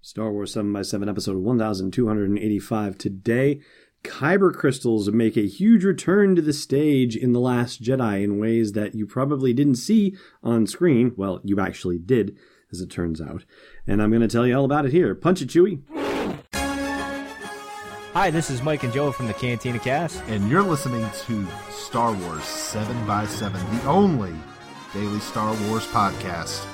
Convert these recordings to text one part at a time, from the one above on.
Star Wars 7 by 7 episode 1285. Today, Kyber crystals make a huge return to the stage in The Last Jedi in ways that you probably didn't see on screen. Well, you actually did, as it turns out. And I'm going to tell you all about it here. Punch it, Chewie. Hi, this is Mike and Joe from the Cantina Cast. And you're listening to Star Wars 7 by 7 the only daily Star Wars podcast.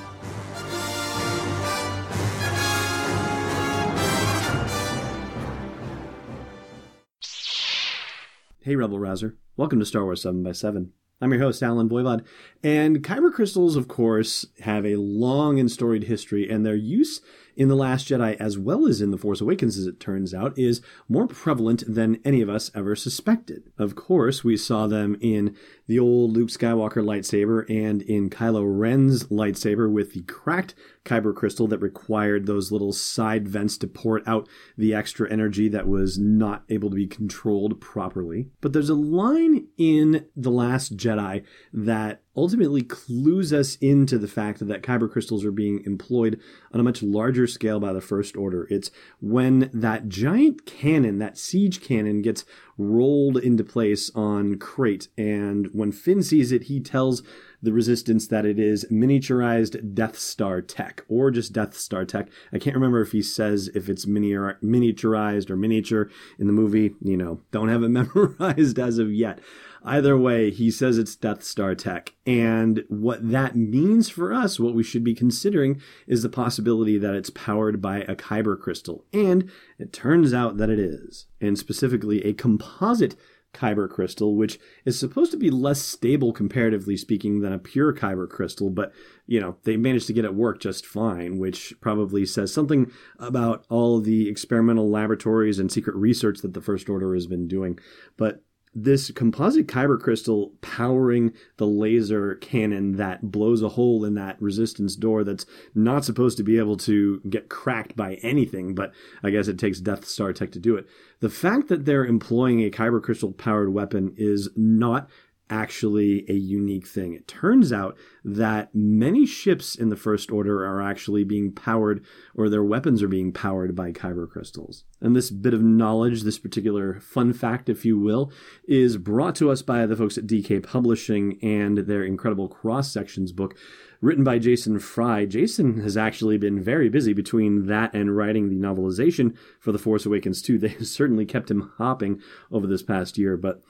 Hey, Rebel Rouser. Welcome to Star Wars 7 by 7 I'm your host, Allen Voivod. And Kyber crystals, of course, have a long and storied history, and their use in The Last Jedi, as well as in The Force Awakens, as it turns out, is more prevalent than any of us ever suspected. Of course, we saw them in the old Luke Skywalker lightsaber and in Kylo Ren's lightsaber with the cracked kyber crystal that required those little side vents to port out the extra energy that was not able to be controlled properly. But there's a line in The Last Jedi that ultimately clues us into the fact that kyber crystals are being employed on a much larger scale by the First Order. It's when that giant cannon, that siege cannon, gets rolled into place on Crait, and when Finn sees it, he tells the resistance that it is miniaturized Death Star tech or just Death Star tech. I can't remember if he says if it's miniaturized or miniature in the movie. You know, don't have it memorized as of yet. Either way, he says it's Death Star tech. And what that means for us, what we should be considering, is the possibility that it's powered by a Kyber crystal. And it turns out that it is. And specifically, a composite kyber crystal, which is supposed to be less stable comparatively speaking than a pure kyber crystal, but you know, they managed to get it work just fine, which probably says something about all the experimental laboratories and secret research that the First Order has been doing. But this composite kyber crystal powering the laser cannon that blows a hole in that resistance door that's not supposed to be able to get cracked by anything, but I guess it takes Death Star tech to do it. The fact that they're employing a kyber crystal powered weapon is not actually a unique thing. It turns out that many ships in the First Order are actually being powered, or their weapons are being powered by kyber crystals. And this bit of knowledge, this particular fun fact, if you will, is brought to us by the folks at DK Publishing and their incredible cross sections book. Written by Jason Fry. Jason has actually been very busy between that and writing the novelization for The Force Awakens 2. They certainly kept him hopping over this past year, but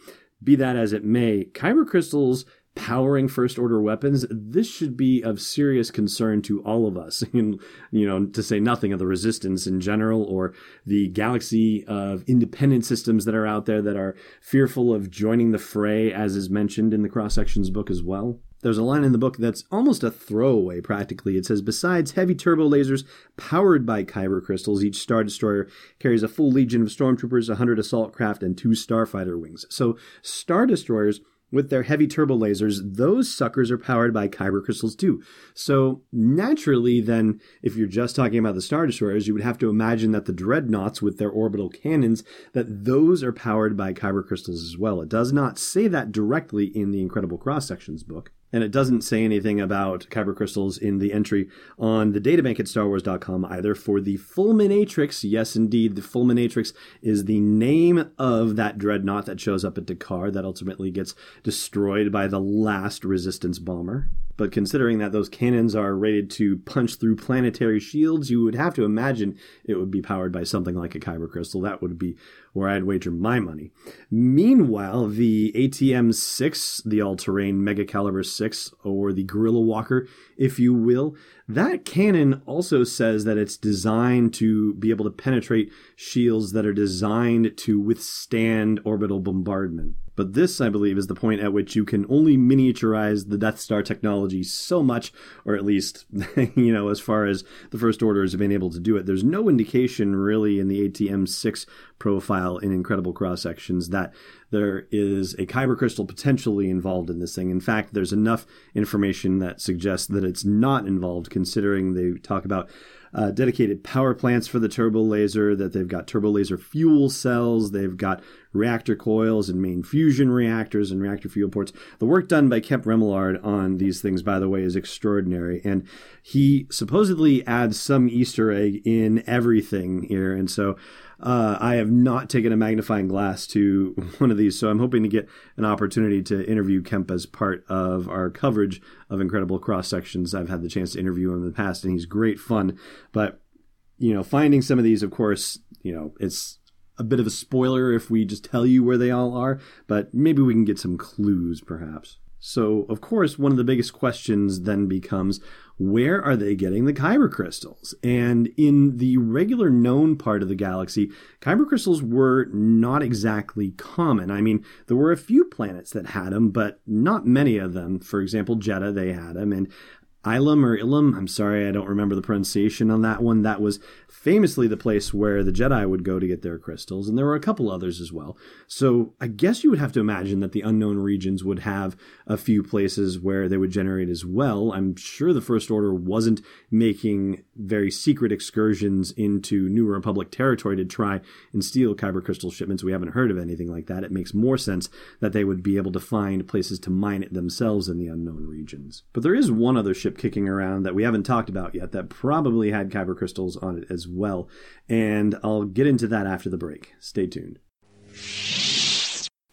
be that as it may, kyber crystals powering first order weapons, this should be of serious concern to all of us. And, you know, to say nothing of the resistance in general or the galaxy of independent systems that are out there that are fearful of joining the fray, as is mentioned in the cross sections book as well. There's a line in the book that's almost a throwaway practically. It says, Besides heavy turbo lasers powered by kyber crystals, each Star Destroyer carries a full legion of stormtroopers, 100 assault craft, and two starfighter wings. So, Star Destroyers with their heavy turbo lasers, those suckers are powered by kyber crystals too. So naturally, then, if you're just talking about the Star Destroyers, you would have to imagine that the dreadnoughts with their orbital cannons, that those are powered by kyber crystals as well. It does not say that directly in the Incredible Cross Sections book. And it doesn't say anything about kyber crystals in the entry on the databank at starwars.com either for the Fulminatrix. Yes, indeed, the Fulminatrix is the name of that dreadnought that shows up at D'Qar that ultimately gets destroyed by the last resistance bomber. But considering that those cannons are rated to punch through planetary shields, you would have to imagine it would be powered by something like a kyber crystal. That would be where I'd wager my money. Meanwhile, the ATM 6, the all terrain Mega Caliber 6, or the Gorilla Walker, if you will, that cannon also says that it's designed to be able to penetrate shields that are designed to withstand orbital bombardment. But this, I believe, is the point at which you can only miniaturize the Death Star technology so much, or at least, you know, as far as the First Order have been able to do it. There's no indication really in the ATM 6 profile in Incredible Cross Sections that there is a kyber crystal potentially involved in this thing. In fact, there's enough information that suggests that it's not involved, considering they talk about uh, dedicated power plants for the turbo laser, that they've got turbo laser fuel cells, they've got reactor coils and main fusion reactors and reactor fuel ports. The work done by Kemp Remillard on these things, by the way, is extraordinary. And he supposedly adds some Easter egg in everything here. And so uh, I have not taken a magnifying glass to one of these, so I'm hoping to get an opportunity to interview Kemp as part of our coverage of incredible cross sections. I've had the chance to interview him in the past, and he's great fun. But you know, finding some of these, of course, you know, it's a bit of a spoiler if we just tell you where they all are, but maybe we can get some clues, perhaps. So, of course, one of the biggest questions then becomes where are they getting the kyber crystals? And in the regular known part of the galaxy, kyber crystals were not exactly common. I mean, there were a few planets that had them, but not many of them. For example, Jedha, they had them. And Ilum or Ilum, I'm sorry, I don't remember the pronunciation on that one. That was famously the place where the Jedi would go to get their crystals, and there were a couple others as well. So I guess you would have to imagine that the unknown regions would have a few places where they would generate as well. I'm sure the First Order wasn't making very secret excursions into New Republic territory to try and steal kyber crystal shipments. We haven't heard of anything like that. It makes more sense that they would be able to find places to mine it themselves in the unknown regions. But there is one other ship kicking around that we haven't talked about yet that probably had kyber crystals on it as well. And I'll get into that after the break. Stay tuned.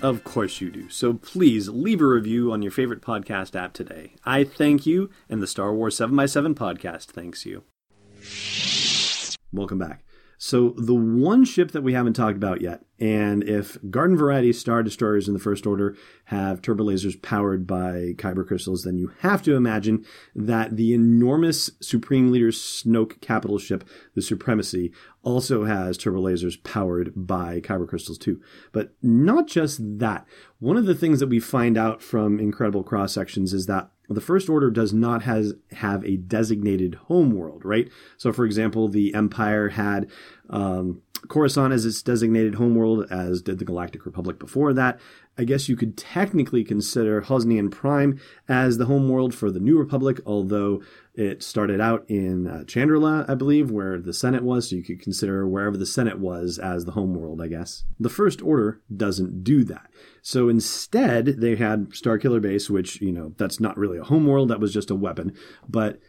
Of course you do. So please leave a review on your favorite podcast app today. I thank you, and the Star Wars 7x7 podcast thanks you. Welcome back. So, the one ship that we haven't talked about yet, and if Garden Variety Star Destroyers in the First Order have turbo lasers powered by kyber crystals, then you have to imagine that the enormous Supreme Leader Snoke capital ship, the Supremacy, also has turbo lasers powered by kyber crystals too. But not just that. One of the things that we find out from incredible cross sections is that the First Order does not has, have a designated homeworld, right? So, for example, the Empire had um, Coruscant as its designated homeworld, as did the Galactic Republic before that. I guess you could technically consider Hosnian Prime as the homeworld for the New Republic, although it started out in uh, Chandrila, I believe, where the Senate was, so you could consider wherever the Senate was as the homeworld, I guess. The First Order doesn't do that. So instead, they had Starkiller Base, which, you know, that's not really a homeworld, that was just a weapon, but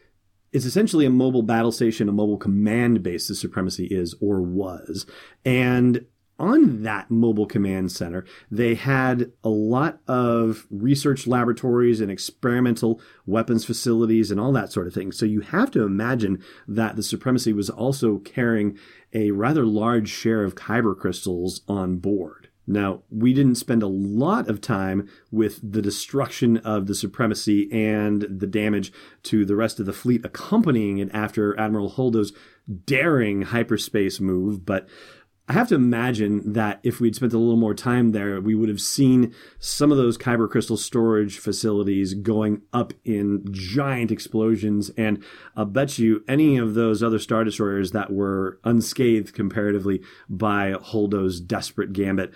it's essentially a mobile battle station, a mobile command base, the Supremacy is or was. And on that mobile command center, they had a lot of research laboratories and experimental weapons facilities and all that sort of thing. So you have to imagine that the Supremacy was also carrying a rather large share of kyber crystals on board. Now, we didn't spend a lot of time with the destruction of the supremacy and the damage to the rest of the fleet accompanying it after Admiral Holdo's daring hyperspace move, but I have to imagine that if we'd spent a little more time there, we would have seen some of those kyber crystal storage facilities going up in giant explosions. And I'll bet you any of those other Star Destroyers that were unscathed comparatively by Holdo's desperate gambit,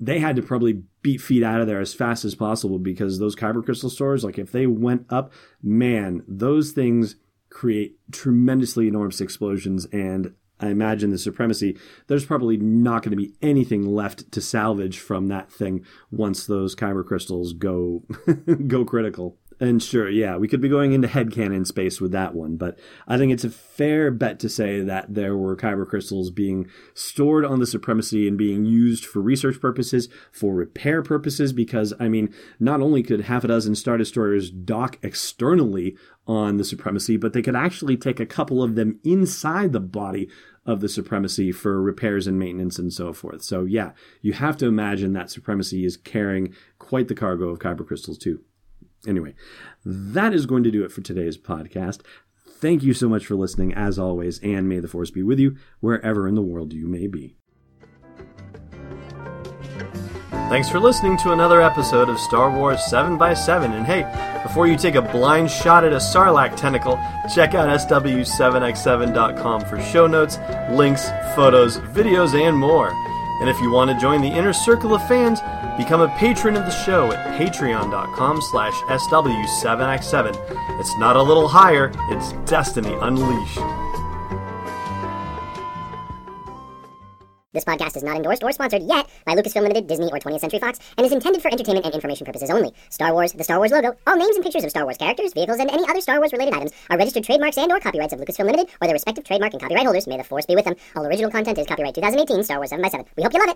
they had to probably beat feet out of there as fast as possible because those kyber crystal stores, like if they went up, man, those things create tremendously enormous explosions and I imagine the supremacy, there's probably not going to be anything left to salvage from that thing once those kyber crystals go go critical. And sure, yeah, we could be going into headcanon space with that one, but I think it's a fair bet to say that there were kyber crystals being stored on the Supremacy and being used for research purposes, for repair purposes, because, I mean, not only could half a dozen Star Destroyers dock externally on the Supremacy, but they could actually take a couple of them inside the body of the Supremacy for repairs and maintenance and so forth. So, yeah, you have to imagine that Supremacy is carrying quite the cargo of kyber crystals, too. Anyway, that is going to do it for today's podcast. Thank you so much for listening, as always, and may the force be with you wherever in the world you may be. Thanks for listening to another episode of Star Wars 7x7. And hey, before you take a blind shot at a Sarlacc tentacle, check out SW7x7.com for show notes, links, photos, videos, and more. And if you want to join the inner circle of fans, become a patron of the show at patreon.com slash SW7x7. It's not a little higher, it's Destiny Unleashed. This podcast is not endorsed or sponsored yet by Lucasfilm Limited, Disney, or 20th Century Fox, and is intended for entertainment and information purposes only. Star Wars, the Star Wars logo, all names and pictures of Star Wars characters, vehicles, and any other Star Wars related items are registered trademarks and or copyrights of Lucasfilm Limited or their respective trademark and copyright holders. May the force be with them. All original content is copyright 2018 Star Wars 7 by 7 We hope you love it.